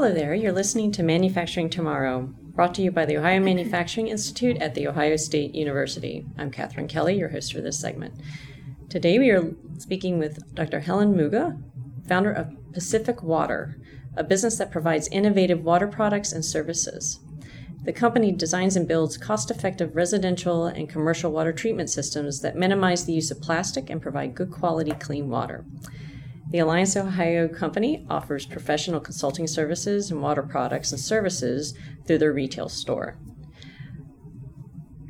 Hello there, you're listening to Manufacturing Tomorrow, brought to you by the Ohio Manufacturing Institute at The Ohio State University. I'm Katherine Kelly, your host for this segment. Today we are speaking with Dr. Helen Muga, founder of Pacific Water, a business that provides innovative water products and services. The company designs and builds cost effective residential and commercial water treatment systems that minimize the use of plastic and provide good quality clean water. The Alliance Ohio company offers professional consulting services and water products and services through their retail store.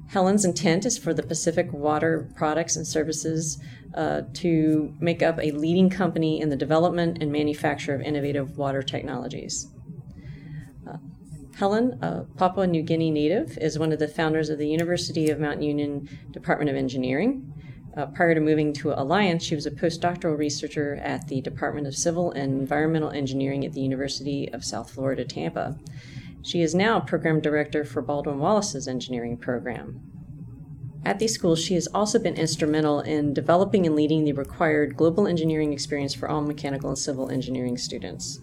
Helen's intent is for the Pacific Water products and services uh, to make up a leading company in the development and manufacture of innovative water technologies. Helen, a Papua New Guinea native, is one of the founders of the University of Mount Union Department of Engineering. Uh, prior to moving to Alliance, she was a postdoctoral researcher at the Department of Civil and Environmental Engineering at the University of South Florida, Tampa. She is now program director for Baldwin Wallace's engineering program. At these schools, she has also been instrumental in developing and leading the required global engineering experience for all mechanical and civil engineering students.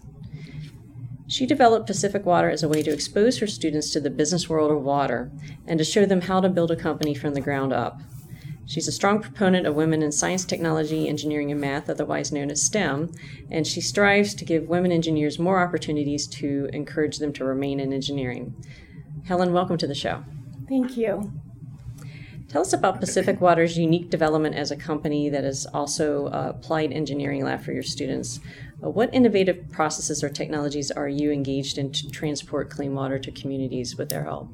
She developed Pacific Water as a way to expose her students to the business world of water and to show them how to build a company from the ground up. She's a strong proponent of women in science, technology, engineering, and math, otherwise known as STEM, and she strives to give women engineers more opportunities to encourage them to remain in engineering. Helen, welcome to the show. Thank you. Tell us about Pacific Water's unique development as a company that has also uh, applied engineering lab for your students. Uh, what innovative processes or technologies are you engaged in to transport clean water to communities with their help?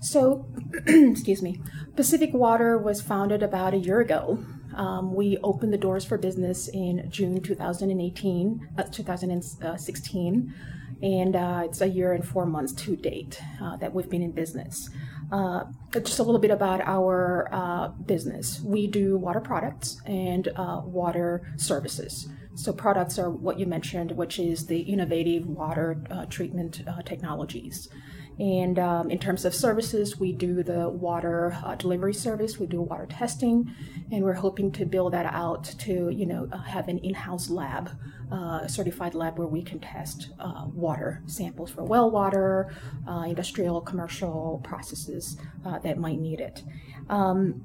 So, excuse me, Pacific Water was founded about a year ago. Um, we opened the doors for business in June 2018, uh, 2016, and uh, it's a year and four months to date uh, that we've been in business. Uh, just a little bit about our uh, business. We do water products and uh, water services. So, products are what you mentioned, which is the innovative water treatment technologies. And um, in terms of services, we do the water uh, delivery service, we do water testing, and we're hoping to build that out to, you know, uh, have an in-house lab, uh, certified lab where we can test uh, water samples for well water, uh, industrial, commercial processes uh, that might need it. Um,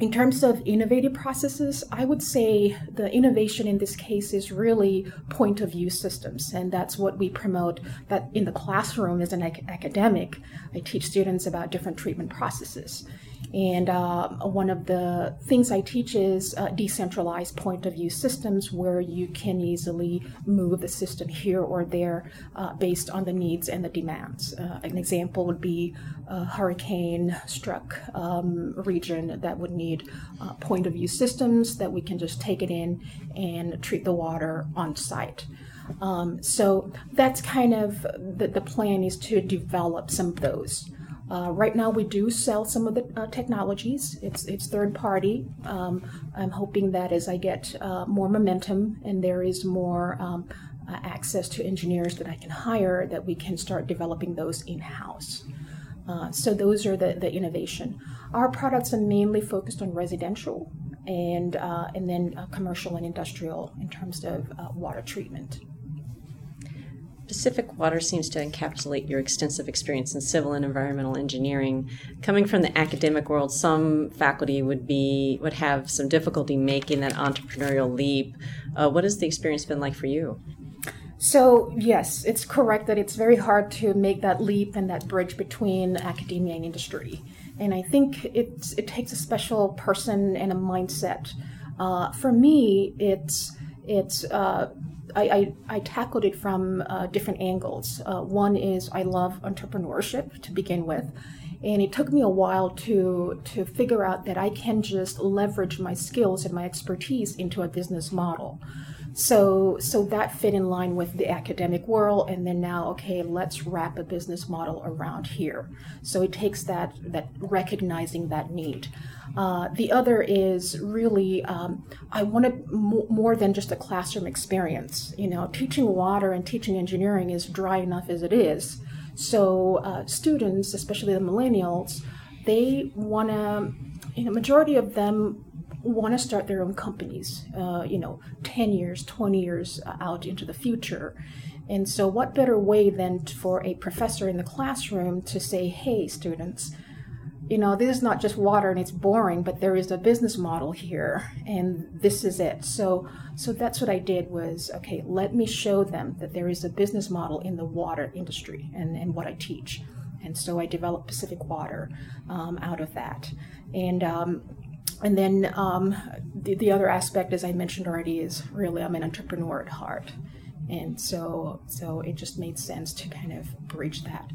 in terms of innovative processes, I would say the innovation in this case is really point of use systems, and that's what we promote. That in the classroom as an ac- academic, I teach students about different treatment processes. And uh, one of the things I teach is uh, decentralized point of use systems where you can easily move the system here or there uh, based on the needs and the demands. Uh, an example would be a hurricane struck um, region that would need uh, point of use systems that we can just take it in and treat the water on site. Um, so that's kind of the, the plan is to develop some of those. Uh, right now, we do sell some of the uh, technologies. It's it's third party. Um, I'm hoping that as I get uh, more momentum and there is more um, uh, access to engineers that I can hire, that we can start developing those in house. Uh, so those are the, the innovation. Our products are mainly focused on residential and uh, and then commercial and industrial in terms of water treatment. Pacific Water seems to encapsulate your extensive experience in civil and environmental engineering. Coming from the academic world, some faculty would be would have some difficulty making that entrepreneurial leap. Uh, what has the experience been like for you? So yes, it's correct that it's very hard to make that leap and that bridge between academia and industry. And I think it's it takes a special person and a mindset. Uh, for me, it's it's uh, I, I, I, tackled it from uh, different angles. Uh, one is I love entrepreneurship to begin with, and it took me a while to to figure out that I can just leverage my skills and my expertise into a business model. So so that fit in line with the academic world, and then now okay, let's wrap a business model around here. So it takes that that recognizing that need. Uh, the other is really um, I wanted m- more than just a classroom experience. You know, teaching water and teaching engineering is dry enough as it is. So uh, students, especially the millennials, they want to. You know, majority of them want to start their own companies, uh, you know, 10 years, 20 years out into the future. And so, what better way than for a professor in the classroom to say, hey, students, you know, this is not just water and it's boring, but there is a business model here, and this is it. So, so that's what I did was, okay, let me show them that there is a business model in the water industry and, and what I teach. And so I developed Pacific Water um, out of that. And um, and then um, the, the other aspect, as I mentioned already, is really I'm an entrepreneur at heart, and so so it just made sense to kind of bridge that.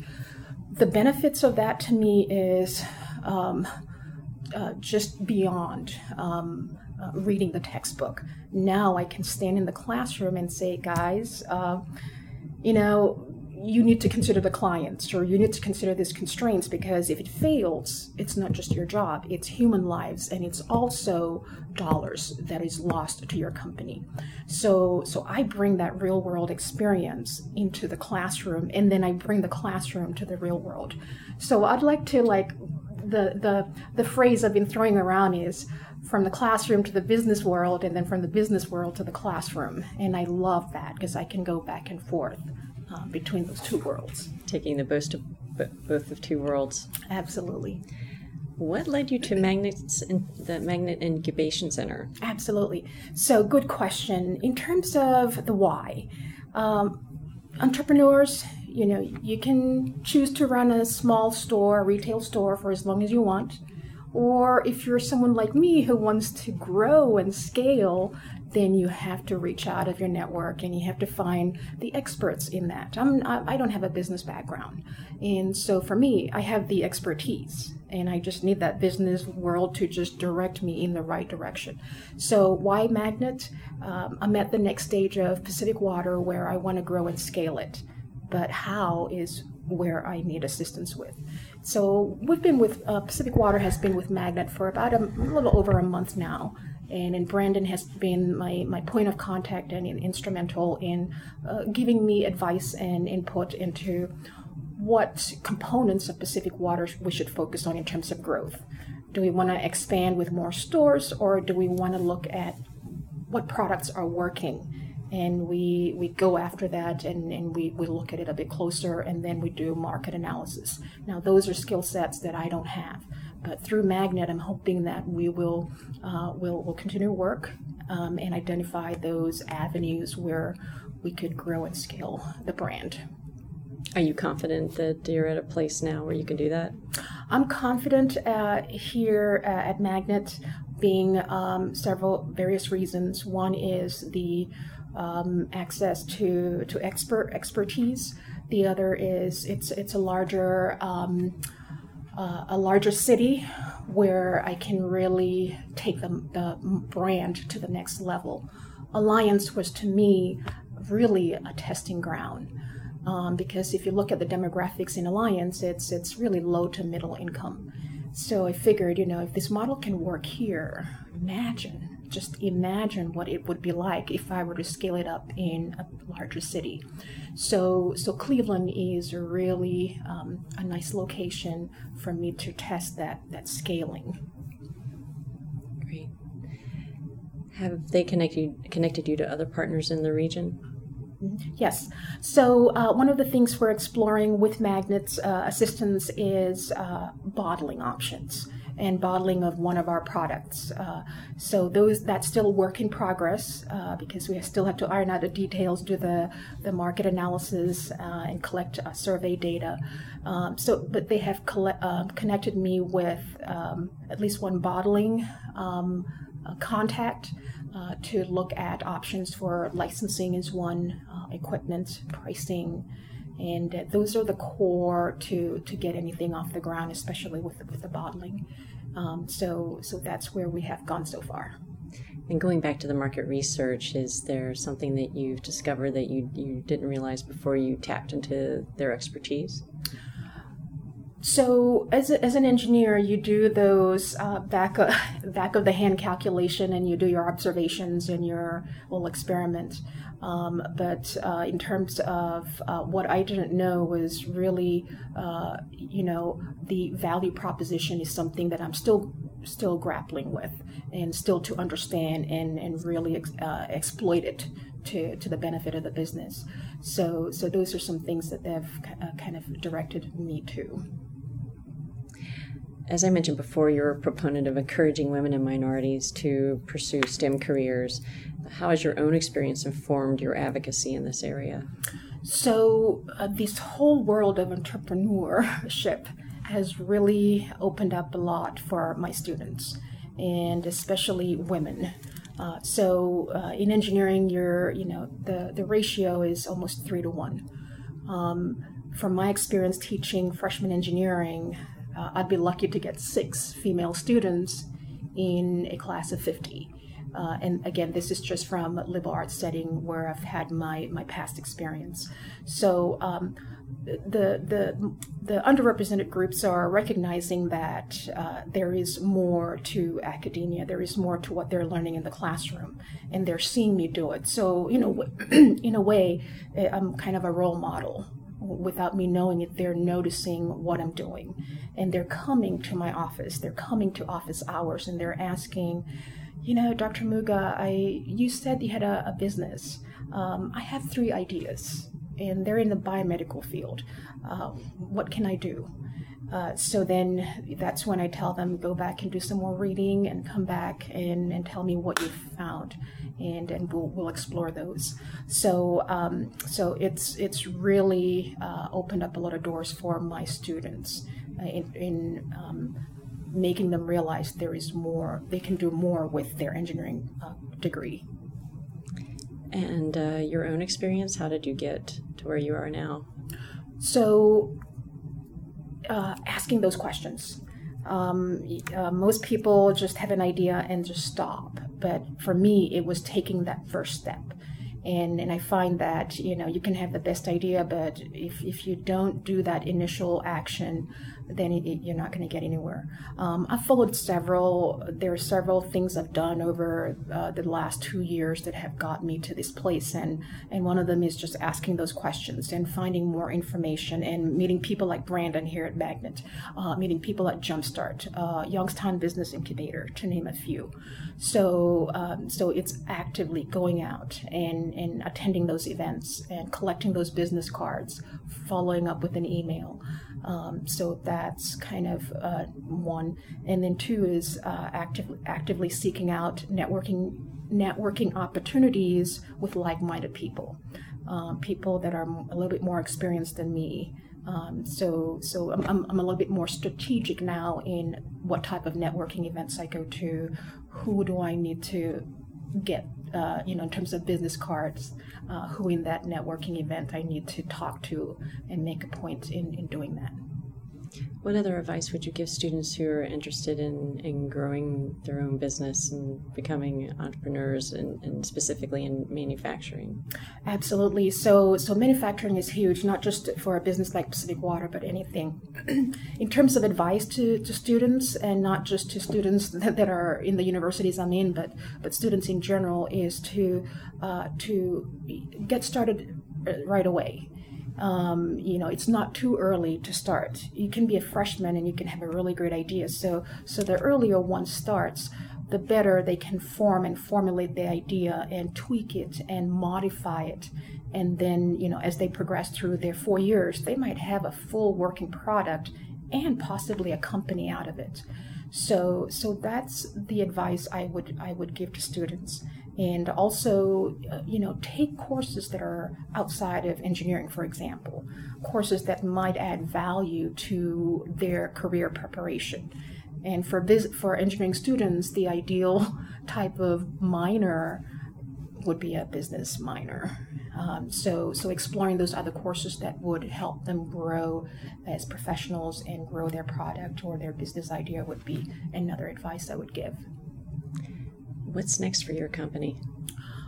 The benefits of that to me is um, uh, just beyond um, uh, reading the textbook. Now I can stand in the classroom and say, guys, uh, you know, you need to consider the clients or you need to consider these constraints because if it fails, it's not just your job, it's human lives and it's also dollars that is lost to your company. So so I bring that real world experience into the classroom and then I bring the classroom to the real world. So I'd like to like the the the phrase I've been throwing around is from the classroom to the business world and then from the business world to the classroom. And I love that because I can go back and forth uh, between those two worlds. Taking the both of, both of two worlds. Absolutely. What led you to magnets in the Magnet Incubation Center? Absolutely. So, good question. In terms of the why, um, entrepreneurs, you know, you can choose to run a small store, a retail store, for as long as you want. Or if you're someone like me who wants to grow and scale, then you have to reach out of your network and you have to find the experts in that. I'm, I don't have a business background. And so for me, I have the expertise and I just need that business world to just direct me in the right direction. So why Magnet? Um, I'm at the next stage of Pacific Water where I want to grow and scale it. But how is where I need assistance with. So we've been with uh, Pacific Water has been with Magnet for about a, a little over a month now and, and Brandon has been my, my point of contact and instrumental in uh, giving me advice and input into what components of Pacific Waters we should focus on in terms of growth. Do we want to expand with more stores, or do we want to look at what products are working? And we, we go after that and, and we, we look at it a bit closer and then we do market analysis. Now, those are skill sets that I don't have. But through Magnet, I'm hoping that we will uh, will will continue to work um, and identify those avenues where we could grow and scale the brand. Are you confident that you're at a place now where you can do that? I'm confident uh, here uh, at Magnet, being um, several various reasons. One is the um, access to to expert expertise. The other is it's it's a larger um, uh, a larger city where I can really take the, the brand to the next level. Alliance was to me really a testing ground. Um, because if you look at the demographics in Alliance, it's it's really low to middle income. So I figured, you know, if this model can work here, imagine just imagine what it would be like if I were to scale it up in a larger city. So, so Cleveland is really um, a nice location for me to test that that scaling. Great. Have they connected connected you to other partners in the region? Mm-hmm. Yes. So, uh, one of the things we're exploring with Magnet's uh, assistance is uh, bottling options and bottling of one of our products. Uh, so those that's still work in progress uh, because we still have to iron out the details, do the, the market analysis, uh, and collect uh, survey data. Um, so, but they have um, connected me with um, at least one bottling um, contact. Uh, to look at options for licensing is one, uh, equipment, pricing, and those are the core to to get anything off the ground, especially with with the bottling. Um, so so that's where we have gone so far. And going back to the market research, is there something that you've discovered that you you didn't realize before you tapped into their expertise? So, as, a, as an engineer, you do those uh, back of, back of the hand calculation, and you do your observations and your little experiment. Um, but uh, in terms of uh, what I didn't know was really, uh, you know, the value proposition is something that I'm still still grappling with and still to understand and and really ex- uh, exploit it to, to the benefit of the business. So, so those are some things that they've uh, kind of directed me to. As I mentioned before, you're a proponent of encouraging women and minorities to pursue STEM careers. How has your own experience informed your advocacy in this area? So, uh, this whole world of entrepreneurship has really opened up a lot for my students, and especially women. Uh, so, uh, in engineering, you're, you know, the, the ratio is almost three to one. Um, from my experience teaching freshman engineering, uh, I'd be lucky to get six female students in a class of 50. Uh, and again, this is just from liberal arts setting where I've had my, my past experience. So um, the, the, the underrepresented groups are recognizing that uh, there is more to academia, there is more to what they're learning in the classroom, and they're seeing me do it. So, you know, in a way, eh, I'm kind of a role model without me knowing it, they're noticing what I'm doing. And they're coming to my office. They're coming to office hours and they're asking, you know, Dr. Muga, I you said you had a, a business. Um, I have three ideas, and they're in the biomedical field. Uh, what can I do? Uh, so then that's when I tell them go back and do some more reading and come back and, and tell me what you found, and and we'll, we'll explore those. So um, so it's it's really uh, opened up a lot of doors for my students uh, in, in um, making them realize there is more, they can do more with their engineering uh, degree. And uh, your own experience, how did you get to where you are now? So, uh, asking those questions. Um, uh, most people just have an idea and just stop. But for me, it was taking that first step. And, and I find that you know you can have the best idea, but if, if you don't do that initial action, then it, it, you're not going to get anywhere. Um, I've followed several. There are several things I've done over uh, the last two years that have got me to this place, and and one of them is just asking those questions and finding more information and meeting people like Brandon here at Magnet, uh, meeting people at Jumpstart, uh, Youngstown Business Incubator, to name a few. So um, so it's actively going out and and attending those events and collecting those business cards, following up with an email. Um, so that's kind of uh, one, and then two is uh, actively actively seeking out networking networking opportunities with like-minded people, um, people that are a little bit more experienced than me. Um, so, so I'm, I'm, I'm, a little bit more strategic now in what type of networking events I go to. Who do I need to get, uh, you know, in terms of business cards? Uh, who in that networking event I need to talk to and make a point in, in doing that. What other advice would you give students who are interested in, in growing their own business and becoming entrepreneurs and, and specifically in manufacturing? Absolutely. So so manufacturing is huge, not just for a business like Pacific Water, but anything. in terms of advice to, to students and not just to students that, that are in the universities I'm in, but but students in general is to uh, to get started right away um, you know it's not too early to start. You can be a freshman and you can have a really great idea. So so the earlier one starts the better they can form and formulate the idea and tweak it and modify it. And then you know as they progress through their four years they might have a full working product and possibly a company out of it. So so that's the advice i would i would give to students and also uh, you know take courses that are outside of engineering for example courses that might add value to their career preparation. And for biz- for engineering students the ideal type of minor would be a business minor. Um, so so exploring those other courses that would help them grow as professionals and grow their product or their business idea would be another advice i would give What's next for your company?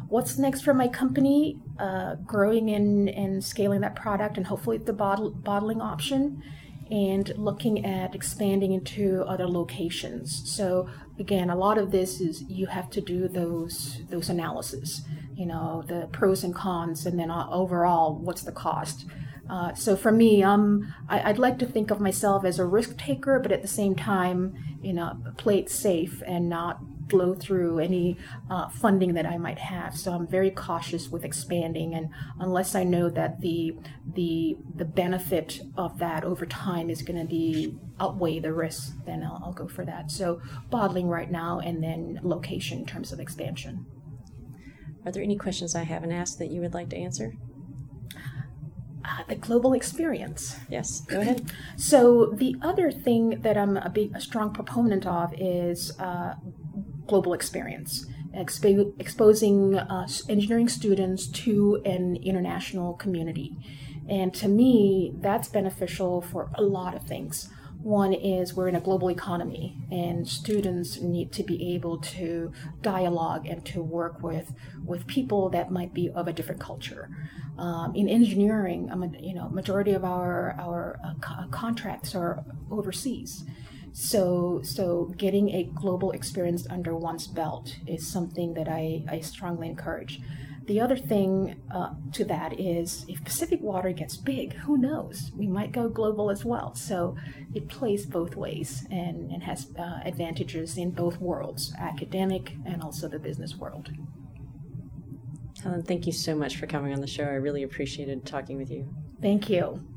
What's next for my company? Uh, growing and, and scaling that product and hopefully the bottle, bottling option and looking at expanding into other locations. So again, a lot of this is you have to do those those analysis, you know, the pros and cons, and then uh, overall, what's the cost. Uh, so for me, um, I, would like to think of myself as a risk taker, but at the same time, you know, play it safe and not flow through any uh, funding that I might have. So I'm very cautious with expanding, and unless I know that the the the benefit of that over time is going to be outweigh the risk, then I'll, I'll go for that. So bottling right now, and then location in terms of expansion. Are there any questions I haven't asked that you would like to answer? Uh, the global experience. Yes, go ahead. So the other thing that I'm a big, a strong proponent of is uh, global experience, expo- exposing uh, engineering students to an international community, and to me, that's beneficial for a lot of things. One is we're in a global economy, and students need to be able to dialogue and to work with with people that might be of a different culture. Um, in engineering, you know, majority of our our uh, co- contracts are overseas. So, so getting a global experience under one's belt is something that I, I strongly encourage. The other thing uh, to that is if Pacific Water gets big, who knows? We might go global as well. So it plays both ways and, and has uh, advantages in both worlds academic and also the business world. Helen, thank you so much for coming on the show. I really appreciated talking with you. Thank you.